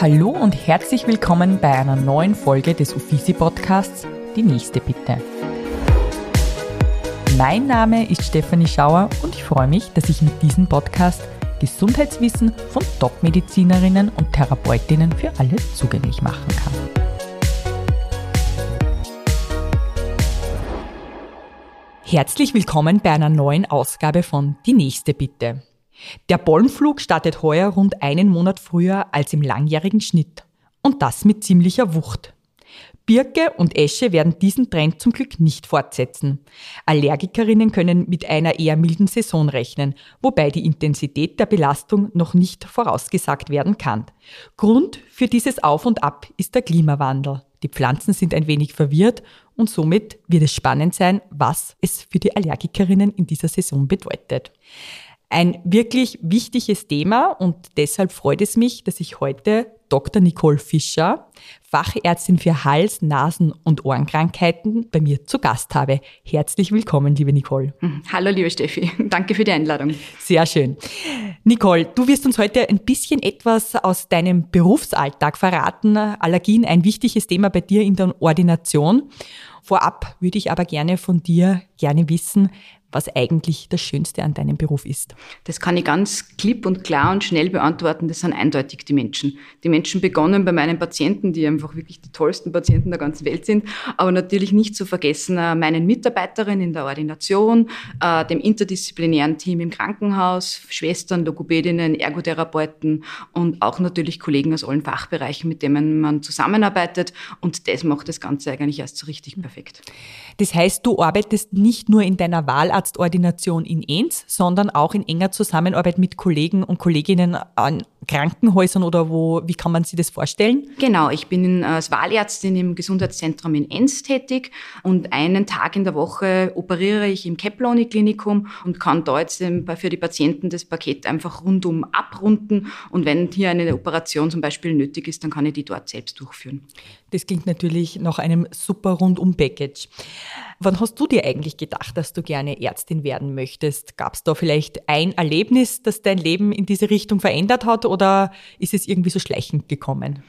Hallo und herzlich willkommen bei einer neuen Folge des Uffizi Podcasts Die nächste bitte. Mein Name ist Stefanie Schauer und ich freue mich, dass ich mit diesem Podcast Gesundheitswissen von Top-Medizinerinnen und Therapeutinnen für alle zugänglich machen kann. Herzlich willkommen bei einer neuen Ausgabe von Die nächste Bitte. Der Pollenflug startet heuer rund einen Monat früher als im langjährigen Schnitt. Und das mit ziemlicher Wucht. Birke und Esche werden diesen Trend zum Glück nicht fortsetzen. Allergikerinnen können mit einer eher milden Saison rechnen, wobei die Intensität der Belastung noch nicht vorausgesagt werden kann. Grund für dieses Auf und Ab ist der Klimawandel. Die Pflanzen sind ein wenig verwirrt und somit wird es spannend sein, was es für die Allergikerinnen in dieser Saison bedeutet. Ein wirklich wichtiges Thema und deshalb freut es mich, dass ich heute Dr. Nicole Fischer, Fachärztin für Hals-, Nasen- und Ohrenkrankheiten, bei mir zu Gast habe. Herzlich willkommen, liebe Nicole. Mhm. Hallo, liebe Steffi. Danke für die Einladung. Sehr schön. Nicole, du wirst uns heute ein bisschen etwas aus deinem Berufsalltag verraten. Allergien, ein wichtiges Thema bei dir in der Ordination. Vorab würde ich aber gerne von dir gerne wissen, was eigentlich das Schönste an deinem Beruf ist? Das kann ich ganz klipp und klar und schnell beantworten. Das sind eindeutig die Menschen. Die Menschen begonnen bei meinen Patienten, die einfach wirklich die tollsten Patienten der ganzen Welt sind, aber natürlich nicht zu vergessen äh, meinen Mitarbeiterinnen in der Ordination, äh, dem interdisziplinären Team im Krankenhaus, Schwestern, Logopädinnen, Ergotherapeuten und auch natürlich Kollegen aus allen Fachbereichen, mit denen man zusammenarbeitet. Und das macht das Ganze eigentlich erst so richtig perfekt. Das heißt, du arbeitest nicht nur in deiner Wahlarztordination in Enns, sondern auch in enger Zusammenarbeit mit Kollegen und Kolleginnen an Krankenhäusern oder wo, wie kann man sich das vorstellen? Genau, ich bin als Wahlärztin im Gesundheitszentrum in Enns tätig und einen Tag in der Woche operiere ich im Keploni-Klinikum und kann da jetzt für die Patienten das Paket einfach rundum abrunden und wenn hier eine Operation zum Beispiel nötig ist, dann kann ich die dort selbst durchführen. Das klingt natürlich nach einem super Rundum-Package. Wann hast du dir eigentlich gedacht, dass du gerne Ärztin werden möchtest? Gab es da vielleicht ein Erlebnis, das dein Leben in diese Richtung verändert hat oder ist es irgendwie so schleichend gekommen?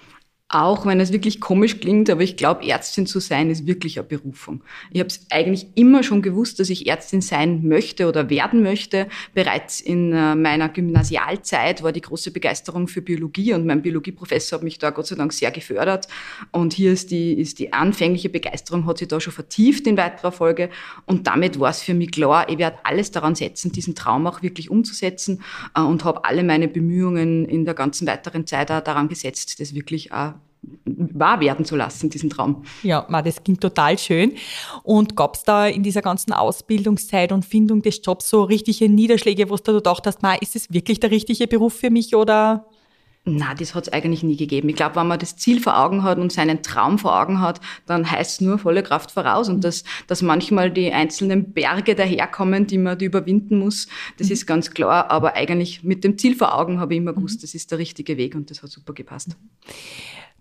Auch wenn es wirklich komisch klingt, aber ich glaube, Ärztin zu sein ist wirklich eine Berufung. Ich habe es eigentlich immer schon gewusst, dass ich Ärztin sein möchte oder werden möchte. Bereits in äh, meiner Gymnasialzeit war die große Begeisterung für Biologie und mein Biologieprofessor hat mich da Gott sei Dank sehr gefördert. Und hier ist die, ist die anfängliche Begeisterung, hat sich da schon vertieft in weiterer Folge. Und damit war es für mich klar, ich werde alles daran setzen, diesen Traum auch wirklich umzusetzen äh, und habe alle meine Bemühungen in der ganzen weiteren Zeit auch daran gesetzt, das wirklich auch wahr werden zu lassen, diesen Traum. Ja, das klingt total schön. Und gab es da in dieser ganzen Ausbildungszeit und Findung des Jobs so richtige Niederschläge, wo du gedacht hast, ist es wirklich der richtige Beruf für mich oder na, das hat es eigentlich nie gegeben. Ich glaube, wenn man das Ziel vor Augen hat und seinen Traum vor Augen hat, dann heißt es nur volle Kraft voraus. Und dass, dass manchmal die einzelnen Berge daherkommen, die man die überwinden muss, das mhm. ist ganz klar. Aber eigentlich mit dem Ziel vor Augen habe ich immer gewusst, mhm. das ist der richtige Weg und das hat super gepasst.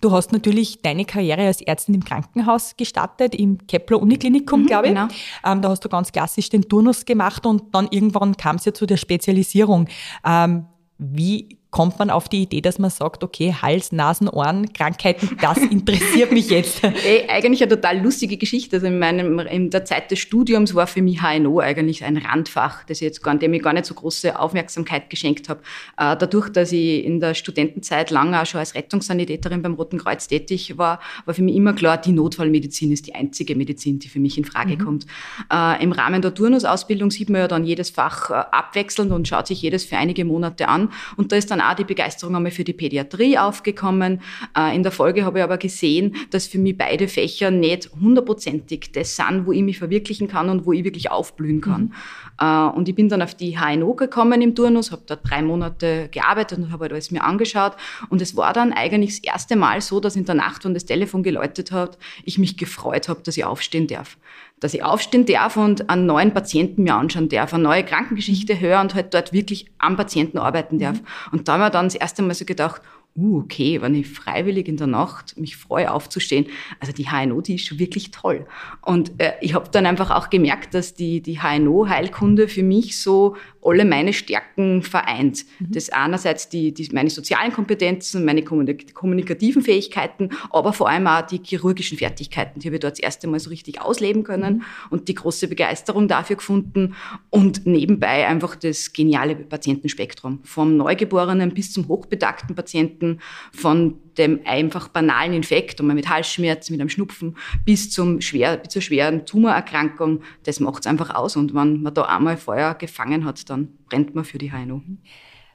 Du hast natürlich deine Karriere als Ärztin im Krankenhaus gestartet, im Kepler Uniklinikum, mhm, glaube ich. Genau. Ähm, da hast du ganz klassisch den Turnus gemacht und dann irgendwann kam es ja zu der Spezialisierung. Ähm, wie kommt man auf die Idee, dass man sagt, okay, Hals, Nasen, Ohren, Krankheiten, das interessiert mich jetzt? Ey, eigentlich eine total lustige Geschichte. Also in, meinem, in der Zeit des Studiums war für mich HNO eigentlich ein Randfach, das ich jetzt gar, dem ich gar nicht so große Aufmerksamkeit geschenkt habe. Äh, dadurch, dass ich in der Studentenzeit lange auch schon als Rettungssanitäterin beim Roten Kreuz tätig war, war für mich immer klar, die Notfallmedizin ist die einzige Medizin, die für mich in Frage mhm. kommt. Äh, Im Rahmen der Turnusausbildung sieht man ja dann jedes Fach äh, abwechselnd und schaut sich jedes für einige Monate an. Und da ist dann dann auch die Begeisterung einmal für die Pädiatrie aufgekommen. Äh, in der Folge habe ich aber gesehen, dass für mich beide Fächer nicht hundertprozentig das sind, wo ich mich verwirklichen kann und wo ich wirklich aufblühen kann. Mhm. Und ich bin dann auf die HNO gekommen im Turnus, habe dort drei Monate gearbeitet und habe halt alles mir angeschaut. Und es war dann eigentlich das erste Mal so, dass in der Nacht, wenn das Telefon geläutet hat, ich mich gefreut habe, dass ich aufstehen darf dass ich aufstehen darf und einen neuen Patienten mir anschauen darf, eine neue Krankengeschichte höre und halt dort wirklich am Patienten arbeiten darf. Mhm. Und da haben wir dann das erste Mal so gedacht, uh, okay, wenn ich freiwillig in der Nacht mich freue aufzustehen, also die HNO, die ist schon wirklich toll. Und äh, ich habe dann einfach auch gemerkt, dass die, die HNO-Heilkunde für mich so alle meine Stärken vereint. Mhm. Das einerseits die, die, meine sozialen Kompetenzen, meine kommunikativen Fähigkeiten, aber vor allem auch die chirurgischen Fertigkeiten. Die habe ich dort das erste Mal so richtig ausleben können mhm. und die große Begeisterung dafür gefunden und nebenbei einfach das geniale Patientenspektrum. Vom Neugeborenen bis zum hochbetagten Patienten, von dem einfach banalen Infekt, einmal mit Halsschmerzen, mit einem Schnupfen, bis, zum schwer, bis zur schweren Tumorerkrankung, das macht es einfach aus. Und wenn man da einmal Feuer gefangen hat, dann brennt man für die HNO.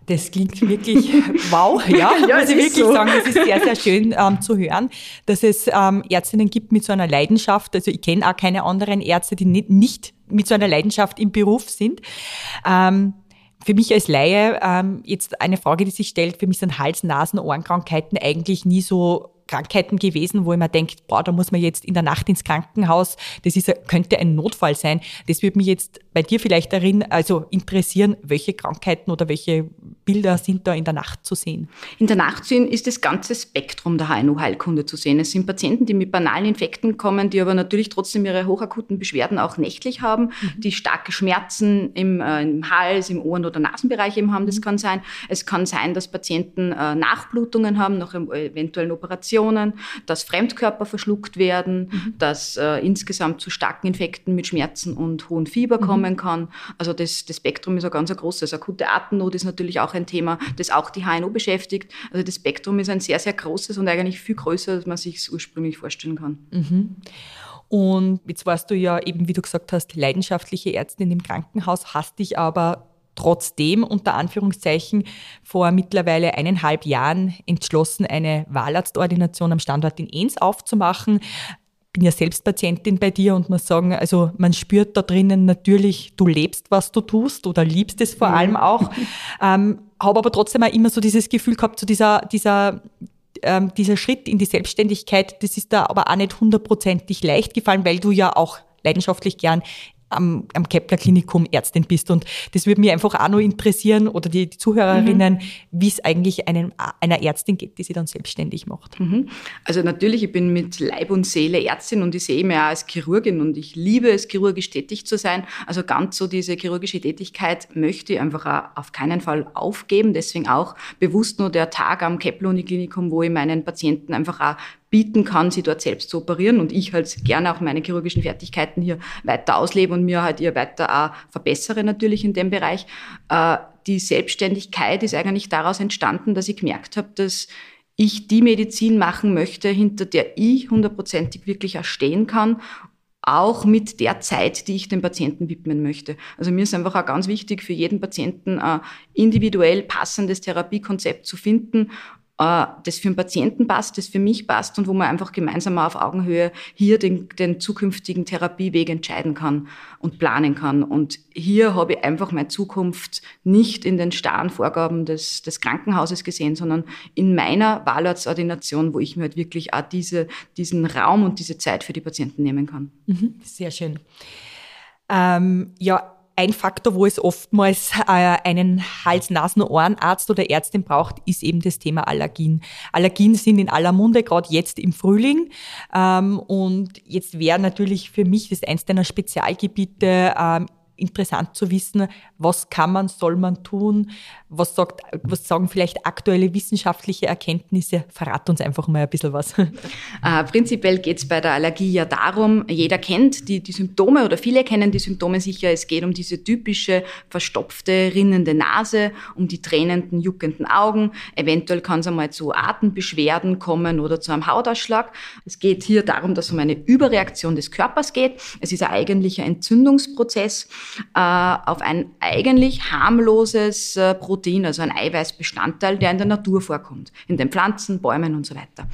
Das klingt wirklich wow, ja, ja muss ich wirklich so. sagen. Das ist sehr, sehr schön ähm, zu hören, dass es ähm, Ärztinnen gibt mit so einer Leidenschaft. Also ich kenne auch keine anderen Ärzte, die nicht, nicht mit so einer Leidenschaft im Beruf sind. Ähm, für mich als Laie ähm, jetzt eine Frage, die sich stellt, für mich sind Hals-, Nasen-, Ohrenkrankheiten eigentlich nie so Krankheiten gewesen, wo ich mir denkt, boah, da muss man jetzt in der Nacht ins Krankenhaus. Das ist, könnte ein Notfall sein. Das würde mich jetzt bei dir vielleicht darin, also interessieren, welche Krankheiten oder welche Bilder sind da in der Nacht zu sehen? In der Nacht ist das ganze Spektrum der HNO-Heilkunde zu sehen. Es sind Patienten, die mit banalen Infekten kommen, die aber natürlich trotzdem ihre hochakuten Beschwerden auch nächtlich haben, mhm. die starke Schmerzen im, äh, im, Hals, im Ohren- oder Nasenbereich eben haben. Das mhm. kann sein. Es kann sein, dass Patienten äh, Nachblutungen haben nach eventuellen Operationen Infektionen, dass Fremdkörper verschluckt werden, mhm. dass äh, insgesamt zu starken Infekten mit Schmerzen und hohem Fieber mhm. kommen kann. Also das, das Spektrum ist ein ganz großes. Akute Atemnot ist natürlich auch ein Thema, das auch die HNO beschäftigt. Also das Spektrum ist ein sehr, sehr großes und eigentlich viel größer, als man sich ursprünglich vorstellen kann. Mhm. Und jetzt warst du ja eben, wie du gesagt hast, leidenschaftliche Ärztin im Krankenhaus, hast dich aber trotzdem unter Anführungszeichen vor mittlerweile eineinhalb Jahren entschlossen, eine Wahlarztordination am Standort in Enns aufzumachen. Bin ja selbst Patientin bei dir und muss sagen, also man spürt da drinnen natürlich, du lebst, was du tust oder liebst es vor allem auch. Ähm, habe aber trotzdem auch immer so dieses Gefühl gehabt, so dieser, dieser, ähm, dieser Schritt in die Selbstständigkeit, das ist da aber auch nicht hundertprozentig leicht gefallen, weil du ja auch leidenschaftlich gern am, am Kepler Klinikum Ärztin bist. Und das würde mich einfach auch noch interessieren oder die, die Zuhörerinnen, mhm. wie es eigentlich einem, einer Ärztin geht, die sich dann selbstständig macht. Mhm. Also natürlich, ich bin mit Leib und Seele Ärztin und ich sehe mich auch als Chirurgin und ich liebe es, chirurgisch tätig zu sein. Also ganz so diese chirurgische Tätigkeit möchte ich einfach auch auf keinen Fall aufgeben. Deswegen auch bewusst nur der Tag am Kepler Uniklinikum, wo ich meinen Patienten einfach auch bieten kann, sie dort selbst zu operieren und ich halt gerne auch meine chirurgischen Fertigkeiten hier weiter auslebe und mir halt ihr weiter auch verbessere natürlich in dem Bereich. Äh, die Selbstständigkeit ist eigentlich daraus entstanden, dass ich gemerkt habe, dass ich die Medizin machen möchte, hinter der ich hundertprozentig wirklich erstehen kann auch mit der Zeit, die ich dem Patienten widmen möchte. Also mir ist einfach auch ganz wichtig, für jeden Patienten ein individuell passendes Therapiekonzept zu finden das für den Patienten passt, das für mich passt und wo man einfach gemeinsam auf Augenhöhe hier den, den zukünftigen Therapieweg entscheiden kann und planen kann. Und hier habe ich einfach meine Zukunft nicht in den starren Vorgaben des, des Krankenhauses gesehen, sondern in meiner Wahlarztordination, wo ich mir halt wirklich auch diese, diesen Raum und diese Zeit für die Patienten nehmen kann. Mhm, sehr schön. Ähm, ja, ein Faktor, wo es oftmals äh, einen Hals-Nasen-Ohrenarzt oder Ärztin braucht, ist eben das Thema Allergien. Allergien sind in aller Munde, gerade jetzt im Frühling. Ähm, und jetzt wäre natürlich für mich das eins deiner Spezialgebiete ähm, interessant zu wissen, was kann man, soll man tun, was, sagt, was sagen vielleicht aktuelle wissenschaftliche Erkenntnisse? Verrat uns einfach mal ein bisschen was. Äh, prinzipiell geht es bei der Allergie ja darum, jeder kennt die, die Symptome oder viele kennen die Symptome sicher. Es geht um diese typische verstopfte, rinnende Nase, um die tränenden, juckenden Augen. Eventuell kann es einmal zu Atembeschwerden kommen oder zu einem Hautausschlag. Es geht hier darum, dass es um eine Überreaktion des Körpers geht. Es ist ein eigentlicher Entzündungsprozess äh, auf ein eigentlich harmloses äh, Protein, also ein Eiweißbestandteil, der in der Natur vorkommt, in den Pflanzen, Bäumen und so weiter.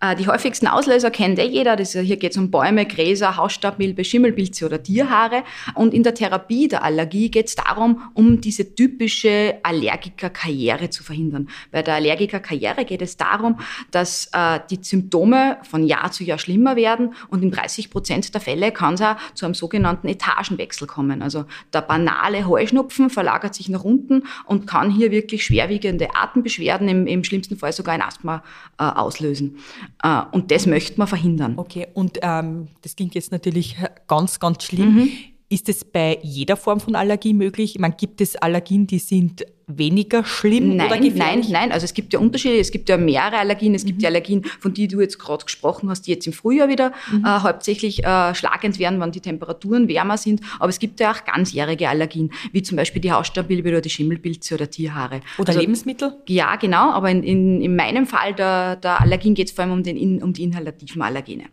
Äh, die häufigsten Auslöser kennt eh jeder. Das, hier geht es um Bäume, Gräser, Hausstaubmilbe, Schimmelpilze oder Tierhaare. Und in der Therapie der Allergie geht es darum, um diese typische Allergikerkarriere zu verhindern. Bei der Allergikerkarriere geht es darum, dass äh, die Symptome von Jahr zu Jahr schlimmer werden und in 30 Prozent der Fälle kann es auch zu einem sogenannten Etagenwechsel kommen. Also der banale Heuschnupfen verlagert sich nach unten und kann hier wirklich schwerwiegende Atembeschwerden, im, im schlimmsten Fall sogar ein Asthma äh, auslösen. Äh, und das möchte man verhindern. Okay, und ähm, das klingt jetzt natürlich ganz, ganz schlimm. Mhm. Ist es bei jeder Form von Allergie möglich? Ich meine, gibt es Allergien, die sind weniger schlimm nein, oder gefährlich? Nein, nein. Also es gibt ja Unterschiede. Es gibt ja mehrere Allergien. Es gibt mhm. die Allergien, von denen du jetzt gerade gesprochen hast, die jetzt im Frühjahr wieder mhm. äh, hauptsächlich äh, schlagend werden, wenn die Temperaturen wärmer sind. Aber es gibt ja auch ganzjährige Allergien, wie zum Beispiel die Hausstaubmilbe oder die Schimmelpilze oder Tierhaare. Oder also, Lebensmittel? Ja, genau. Aber in, in, in meinem Fall der, der Allergien geht es vor allem um, den, um die inhalativen Allergene.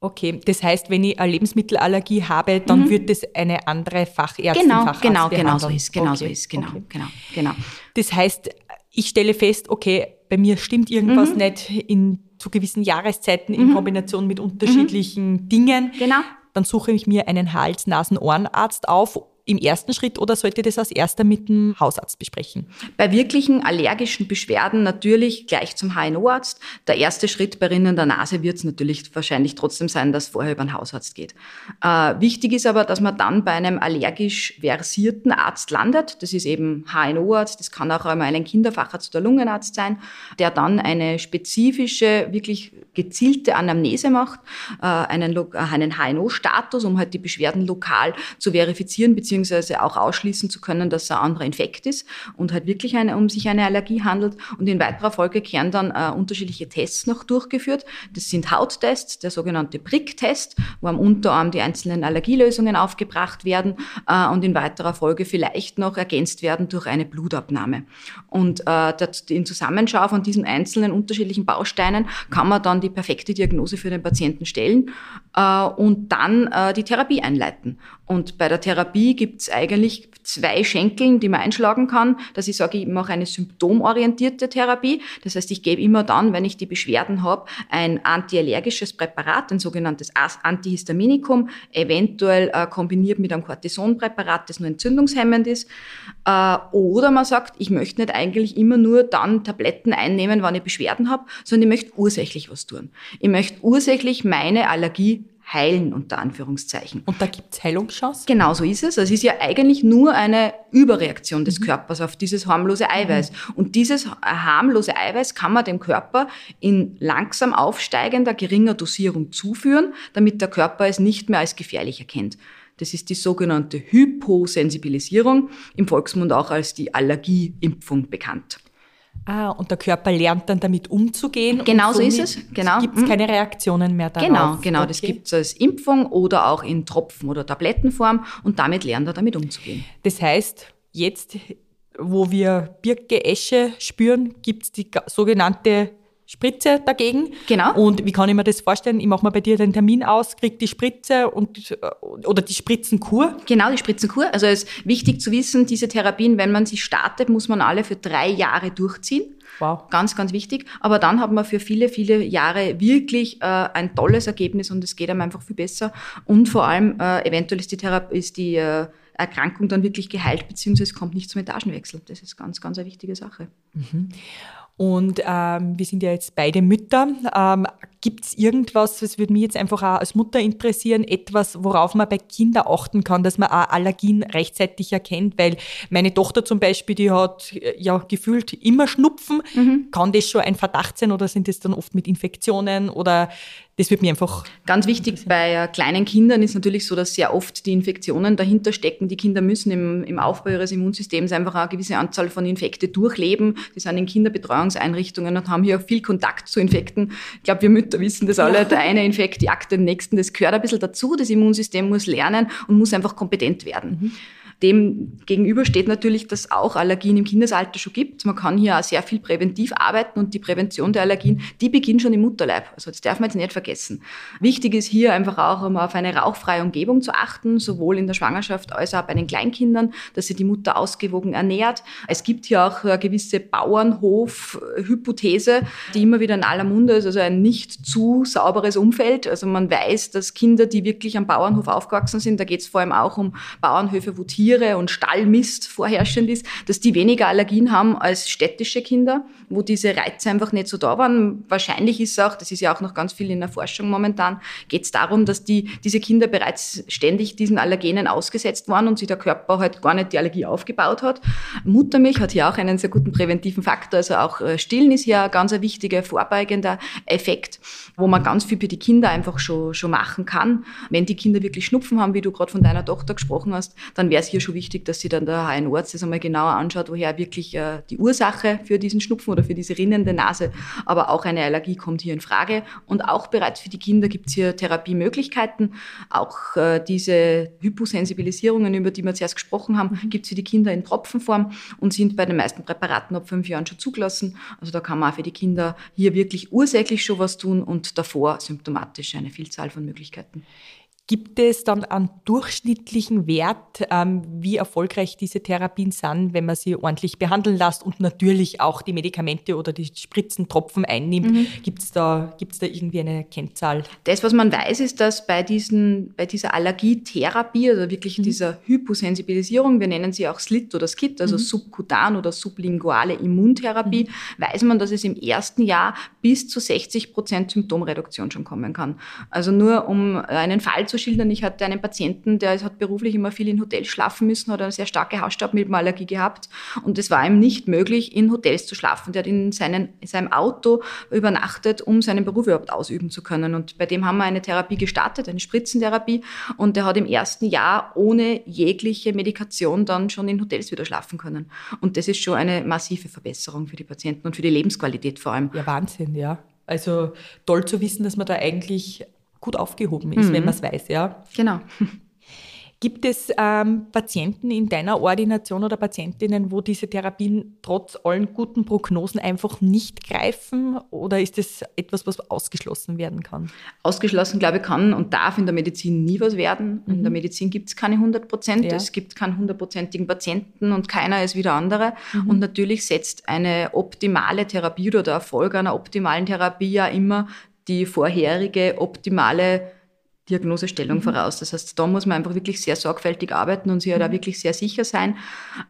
Okay, das heißt, wenn ich eine Lebensmittelallergie habe, dann mhm. wird das eine andere Fachärztin, genau, Facharzt genau, genau so ist, genau okay. so ist, genau, okay. genau, genau. Das heißt, ich stelle fest, okay, bei mir stimmt irgendwas mhm. nicht in zu gewissen Jahreszeiten in mhm. Kombination mit unterschiedlichen mhm. Dingen. Genau. Dann suche ich mir einen Hals-Nasen-Ohrenarzt auf im ersten Schritt oder sollte das als erster mit dem Hausarzt besprechen? Bei wirklichen allergischen Beschwerden natürlich gleich zum HNO-Arzt. Der erste Schritt bei rinnender Nase wird es natürlich wahrscheinlich trotzdem sein, dass vorher über den Hausarzt geht. Äh, wichtig ist aber, dass man dann bei einem allergisch versierten Arzt landet. Das ist eben HNO-Arzt, das kann auch einmal ein Kinderfacharzt oder Lungenarzt sein, der dann eine spezifische, wirklich gezielte Anamnese macht, äh, einen, einen HNO-Status, um halt die Beschwerden lokal zu verifizieren, beziehungsweise beziehungsweise auch ausschließen zu können, dass ein anderer Infekt ist und halt wirklich eine, um sich eine Allergie handelt. Und in weiterer Folge kehren dann äh, unterschiedliche Tests noch durchgeführt. Das sind Hauttests, der sogenannte Prick-Test, wo am Unterarm die einzelnen Allergielösungen aufgebracht werden äh, und in weiterer Folge vielleicht noch ergänzt werden durch eine Blutabnahme. Und äh, in Zusammenschau von diesen einzelnen unterschiedlichen Bausteinen kann man dann die perfekte Diagnose für den Patienten stellen äh, und dann äh, die Therapie einleiten. Und bei der Therapie gibt es eigentlich zwei Schenkeln, die man einschlagen kann, dass ich sage, ich mache eine symptomorientierte Therapie. Das heißt, ich gebe immer dann, wenn ich die Beschwerden habe, ein antiallergisches Präparat, ein sogenanntes Antihistaminikum, eventuell äh, kombiniert mit einem Cortisonpräparat, das nur entzündungshemmend ist. Äh, oder man sagt, ich möchte nicht eigentlich immer nur dann Tabletten einnehmen, wenn ich Beschwerden habe, sondern ich möchte ursächlich was tun. Ich möchte ursächlich meine Allergie heilen, unter Anführungszeichen. Und da gibt's Heilungschancen? Genau so ist es. Es ist ja eigentlich nur eine Überreaktion des mhm. Körpers auf dieses harmlose Eiweiß. Mhm. Und dieses harmlose Eiweiß kann man dem Körper in langsam aufsteigender, geringer Dosierung zuführen, damit der Körper es nicht mehr als gefährlich erkennt. Das ist die sogenannte Hyposensibilisierung, im Volksmund auch als die Allergieimpfung bekannt. Ah, und der Körper lernt dann damit umzugehen. Genau so ist es. Genau. Gibt es mhm. keine Reaktionen mehr darauf. Genau, genau. Okay. Das gibt es als Impfung oder auch in Tropfen- oder Tablettenform und damit lernt er damit umzugehen. Das heißt, jetzt, wo wir Birke, Esche spüren, gibt es die sogenannte Spritze dagegen. Genau. Und wie kann ich mir das vorstellen? Ich mache mal bei dir den Termin aus, krieg die Spritze und, äh, oder die Spritzenkur? Genau, die Spritzenkur. Also es ist wichtig zu wissen, diese Therapien, wenn man sie startet, muss man alle für drei Jahre durchziehen. Wow. Ganz, ganz wichtig. Aber dann hat man für viele, viele Jahre wirklich äh, ein tolles Ergebnis und es geht einem einfach viel besser. Und vor allem, äh, eventuell ist die, Therapie, ist die äh, Erkrankung dann wirklich geheilt, beziehungsweise es kommt nicht zum Etagenwechsel. Das ist ganz, ganz eine wichtige Sache. Mhm. Und ähm, wir sind ja jetzt beide Mütter. Ähm, Gibt es irgendwas, das würde mich jetzt einfach auch als Mutter interessieren, etwas, worauf man bei Kindern achten kann, dass man auch Allergien rechtzeitig erkennt? Weil meine Tochter zum Beispiel, die hat äh, ja gefühlt immer Schnupfen. Mhm. Kann das schon ein Verdacht sein oder sind das dann oft mit Infektionen oder das wird mir einfach. Ganz wichtig bei äh, kleinen Kindern ist natürlich so, dass sehr oft die Infektionen dahinter stecken. Die Kinder müssen im, im Aufbau ihres Immunsystems einfach eine gewisse Anzahl von Infekte durchleben. Die sind in Kinderbetreuungseinrichtungen und haben hier auch viel Kontakt zu Infekten. Ich glaube, wir Mütter wissen das alle. Der eine Infekt jagt den nächsten. Das gehört ein bisschen dazu. Das Immunsystem muss lernen und muss einfach kompetent werden. Mhm. Dem gegenüber steht natürlich, dass auch Allergien im Kindesalter schon gibt. Man kann hier auch sehr viel präventiv arbeiten und die Prävention der Allergien, die beginnt schon im Mutterleib. Also das darf man jetzt nicht vergessen. Wichtig ist hier einfach auch, um auf eine rauchfreie Umgebung zu achten, sowohl in der Schwangerschaft als auch bei den Kleinkindern, dass sie die Mutter ausgewogen ernährt. Es gibt hier auch eine gewisse Bauernhof-Hypothese, die immer wieder in aller Munde ist, also ein nicht zu sauberes Umfeld. Also man weiß, dass Kinder, die wirklich am Bauernhof aufgewachsen sind, da geht es vor allem auch um Bauernhöfe, wo Tiere Tiere und Stallmist vorherrschend ist, dass die weniger Allergien haben als städtische Kinder, wo diese Reize einfach nicht so da waren. Wahrscheinlich ist es auch, das ist ja auch noch ganz viel in der Forschung momentan, geht es darum, dass die, diese Kinder bereits ständig diesen Allergenen ausgesetzt waren und sich der Körper halt gar nicht die Allergie aufgebaut hat. Muttermilch hat hier auch einen sehr guten präventiven Faktor, also auch äh, Stillen ist hier ein ganz wichtiger vorbeugender Effekt, wo man ganz viel für die Kinder einfach schon, schon machen kann. Wenn die Kinder wirklich Schnupfen haben, wie du gerade von deiner Tochter gesprochen hast, dann wäre es hier schon wichtig, dass sie dann der HNO-Arzt das einmal genauer anschaut, woher wirklich äh, die Ursache für diesen Schnupfen oder für diese rinnende Nase, aber auch eine Allergie kommt hier in Frage. Und auch bereits für die Kinder gibt es hier Therapiemöglichkeiten. Auch äh, diese Hyposensibilisierungen, über die wir zuerst gesprochen haben, gibt es für die Kinder in Tropfenform und sind bei den meisten Präparaten ab fünf Jahren schon zugelassen. Also da kann man auch für die Kinder hier wirklich ursächlich schon was tun und davor symptomatisch eine Vielzahl von Möglichkeiten. Gibt es dann einen durchschnittlichen Wert, ähm, wie erfolgreich diese Therapien sind, wenn man sie ordentlich behandeln lässt und natürlich auch die Medikamente oder die Spritzen, Tropfen einnimmt? Mhm. Gibt es da, gibt's da irgendwie eine Kennzahl? Das, was man weiß, ist, dass bei, diesen, bei dieser Allergietherapie, also wirklich mhm. dieser Hyposensibilisierung, wir nennen sie auch SLIT oder SKIT, also mhm. subkutan oder sublinguale Immuntherapie, mhm. weiß man, dass es im ersten Jahr bis zu 60 Prozent Symptomreduktion schon kommen kann. Also nur um einen Fall zu schildern. Ich hatte einen Patienten, der hat beruflich immer viel in Hotels schlafen müssen, hat eine sehr starke Hausstaubmilbenallergie gehabt und es war ihm nicht möglich, in Hotels zu schlafen. Der hat in, seinen, in seinem Auto übernachtet, um seinen Beruf überhaupt ausüben zu können. Und bei dem haben wir eine Therapie gestartet, eine Spritzentherapie und der hat im ersten Jahr ohne jegliche Medikation dann schon in Hotels wieder schlafen können. Und das ist schon eine massive Verbesserung für die Patienten und für die Lebensqualität vor allem. Ja, Wahnsinn, ja. Also toll zu wissen, dass man da eigentlich gut aufgehoben ist, mhm. wenn man es weiß, ja. Genau. Gibt es ähm, Patienten in deiner Ordination oder Patientinnen, wo diese Therapien trotz allen guten Prognosen einfach nicht greifen? Oder ist das etwas, was ausgeschlossen werden kann? Ausgeschlossen, glaube ich, kann und darf in der Medizin nie was werden. Mhm. In der Medizin gibt es keine 100 Prozent. Ja. Es gibt keinen hundertprozentigen Patienten und keiner ist wie der andere. Mhm. Und natürlich setzt eine optimale Therapie oder der Erfolg einer optimalen Therapie ja immer die vorherige optimale Diagnosestellung mhm. voraus. Das heißt, da muss man einfach wirklich sehr sorgfältig arbeiten und sich mhm. da wirklich sehr sicher sein.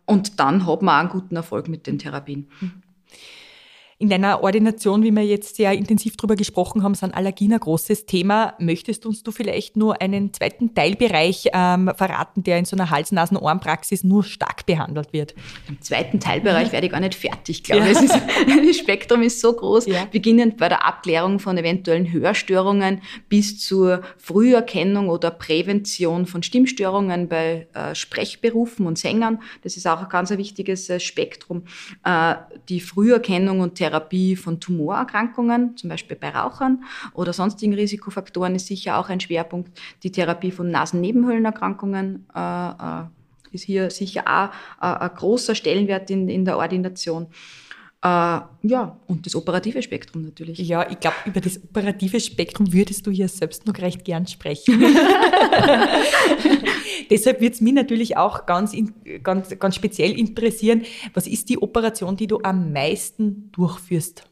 Und dann hat man auch einen guten Erfolg mit den Therapien. Mhm. In deiner Ordination, wie wir jetzt sehr intensiv darüber gesprochen haben, sind Allergien ein großes Thema. Möchtest uns du vielleicht nur einen zweiten Teilbereich ähm, verraten, der in so einer Hals-Nasen-Ohren-Praxis nur stark behandelt wird? Im zweiten Teilbereich werde ich gar nicht fertig, glaube ich. Ja. das Spektrum ist so groß, ja. beginnend bei der Abklärung von eventuellen Hörstörungen bis zur Früherkennung oder Prävention von Stimmstörungen bei äh, Sprechberufen und Sängern. Das ist auch ein ganz wichtiges äh, Spektrum. Äh, die Früherkennung und Therapie Therapie von Tumorerkrankungen, zum Beispiel bei Rauchern oder sonstigen Risikofaktoren ist sicher auch ein Schwerpunkt. Die Therapie von Nasennebenhöhlenerkrankungen äh, äh, ist hier sicher auch äh, ein großer Stellenwert in, in der Ordination. Äh, ja, und das operative Spektrum natürlich. Ja, ich glaube, über das operative Spektrum würdest du hier selbst noch recht gern sprechen. Deshalb wird es mich natürlich auch ganz, ganz, ganz speziell interessieren, was ist die Operation, die du am meisten durchführst?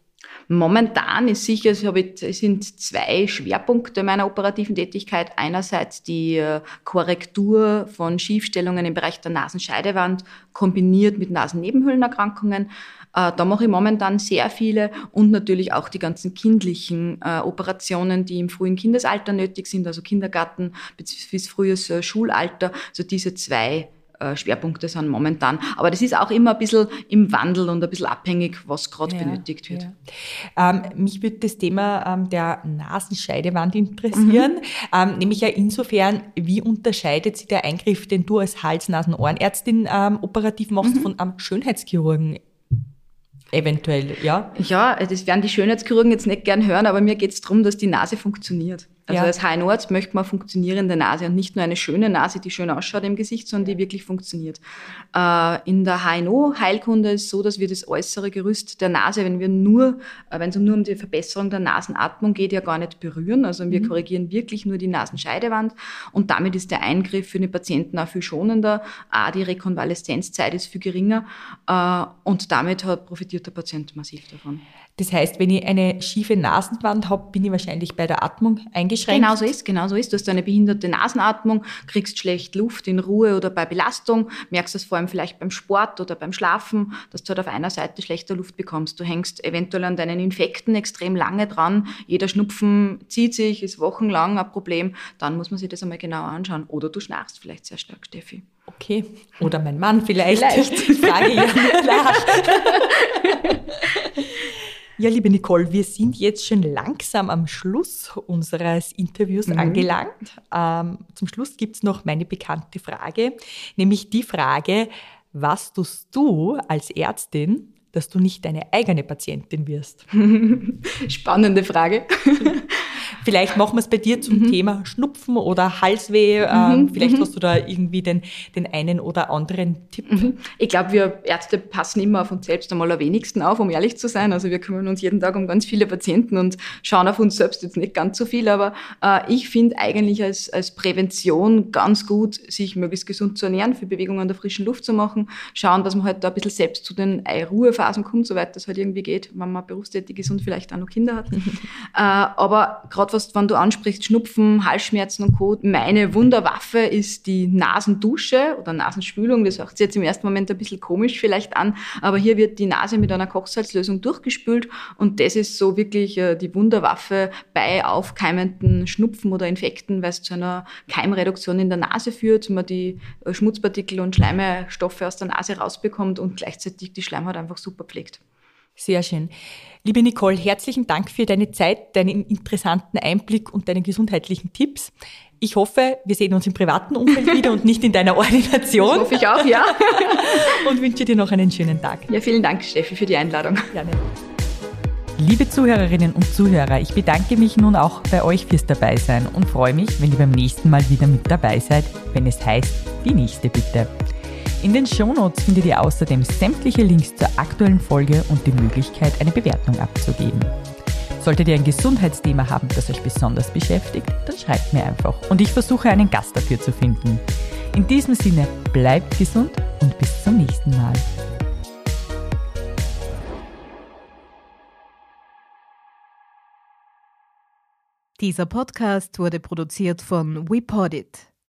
Momentan ist sicher, es sind zwei Schwerpunkte meiner operativen Tätigkeit. Einerseits die äh, Korrektur von Schiefstellungen im Bereich der Nasenscheidewand kombiniert mit Nasennebenhöhlenerkrankungen. Äh, da mache ich momentan sehr viele und natürlich auch die ganzen kindlichen äh, Operationen, die im frühen Kindesalter nötig sind, also Kindergarten bis frühes Schulalter. Also diese zwei äh, Schwerpunkte sind momentan. Aber das ist auch immer ein bisschen im Wandel und ein bisschen abhängig, was gerade ja, benötigt wird. Ja. Ähm, mich würde das Thema ähm, der Nasenscheidewand interessieren, mhm. ähm, nämlich ja insofern, wie unterscheidet sich der Eingriff, den du als Hals-Nasen-Ohrenärztin ähm, operativ machst, mhm. von einem Schönheitschirurgen eventuell, ja? Ja, das werden die Schönheitschirurgen jetzt nicht gern hören, aber mir geht es darum, dass die Nase funktioniert. Also ja. als HNO-Arzt möchte man funktionierende Nase und nicht nur eine schöne Nase, die schön ausschaut im Gesicht, sondern die wirklich funktioniert. Äh, in der HNO-Heilkunde ist es so, dass wir das äußere Gerüst der Nase, wenn wir nur, äh, wenn es nur um die Verbesserung der Nasenatmung geht, ja gar nicht berühren. Also wir mhm. korrigieren wirklich nur die Nasenscheidewand und damit ist der Eingriff für den Patienten auch viel schonender. A, die Rekonvaleszenzzeit ist viel geringer äh, und damit hat, profitiert der Patient massiv davon. Das heißt, wenn ich eine schiefe Nasenwand habe, bin ich wahrscheinlich bei der Atmung eingeschränkt eingeschränkt. Genau so ist, genau so ist. Du hast eine behinderte Nasenatmung, kriegst schlecht Luft in Ruhe oder bei Belastung, merkst es vor allem vielleicht beim Sport oder beim Schlafen, dass du halt auf einer Seite schlechter Luft bekommst. Du hängst eventuell an deinen Infekten extrem lange dran. Jeder Schnupfen zieht sich, ist wochenlang ein Problem. Dann muss man sich das einmal genau anschauen. Oder du schnarchst vielleicht sehr stark, Steffi. Okay. Oder mein Mann vielleicht. Vielleicht. Frage ja nach. Ja, liebe Nicole, wir sind jetzt schon langsam am Schluss unseres Interviews mhm. angelangt. Ähm, zum Schluss gibt's noch meine bekannte Frage, nämlich die Frage, was tust du als Ärztin, dass du nicht deine eigene Patientin wirst? Spannende Frage. Vielleicht machen wir es bei dir zum mhm. Thema Schnupfen oder Halsweh. Ähm, mhm. Vielleicht mhm. hast du da irgendwie den, den einen oder anderen Tipp. Mhm. Ich glaube, wir Ärzte passen immer auf uns selbst am wenigsten auf, um ehrlich zu sein. Also wir kümmern uns jeden Tag um ganz viele Patienten und schauen auf uns selbst jetzt nicht ganz so viel. Aber äh, ich finde eigentlich als, als Prävention ganz gut, sich möglichst gesund zu ernähren, für Bewegung an der frischen Luft zu machen, schauen, dass man halt da ein bisschen selbst zu den Ruhephasen kommt, soweit das halt irgendwie geht, wenn man berufstätig ist und vielleicht auch noch Kinder hat. äh, aber gerade was, wenn du ansprichst, Schnupfen, Halsschmerzen und Co. Meine Wunderwaffe ist die Nasendusche oder Nasenspülung. Das hört sich jetzt im ersten Moment ein bisschen komisch vielleicht an, aber hier wird die Nase mit einer Kochsalzlösung durchgespült und das ist so wirklich äh, die Wunderwaffe bei aufkeimenden Schnupfen oder Infekten, weil es zu einer Keimreduktion in der Nase führt, man die äh, Schmutzpartikel und Schleimstoffe aus der Nase rausbekommt und gleichzeitig die Schleimhaut einfach super pflegt. Sehr schön. Liebe Nicole, herzlichen Dank für deine Zeit, deinen interessanten Einblick und deine gesundheitlichen Tipps. Ich hoffe, wir sehen uns im privaten Umfeld wieder und nicht in deiner Ordination. Das hoffe ich auch, ja. und wünsche dir noch einen schönen Tag. Ja, vielen Dank, Steffi, für die Einladung. Gerne. Liebe Zuhörerinnen und Zuhörer, ich bedanke mich nun auch bei euch fürs Dabeisein und freue mich, wenn ihr beim nächsten Mal wieder mit dabei seid, wenn es heißt, die nächste bitte. In den Shownotes findet ihr außerdem sämtliche Links zur aktuellen Folge und die Möglichkeit, eine Bewertung abzugeben. Solltet ihr ein Gesundheitsthema haben, das euch besonders beschäftigt, dann schreibt mir einfach und ich versuche einen Gast dafür zu finden. In diesem Sinne, bleibt gesund und bis zum nächsten Mal. Dieser Podcast wurde produziert von WePodit.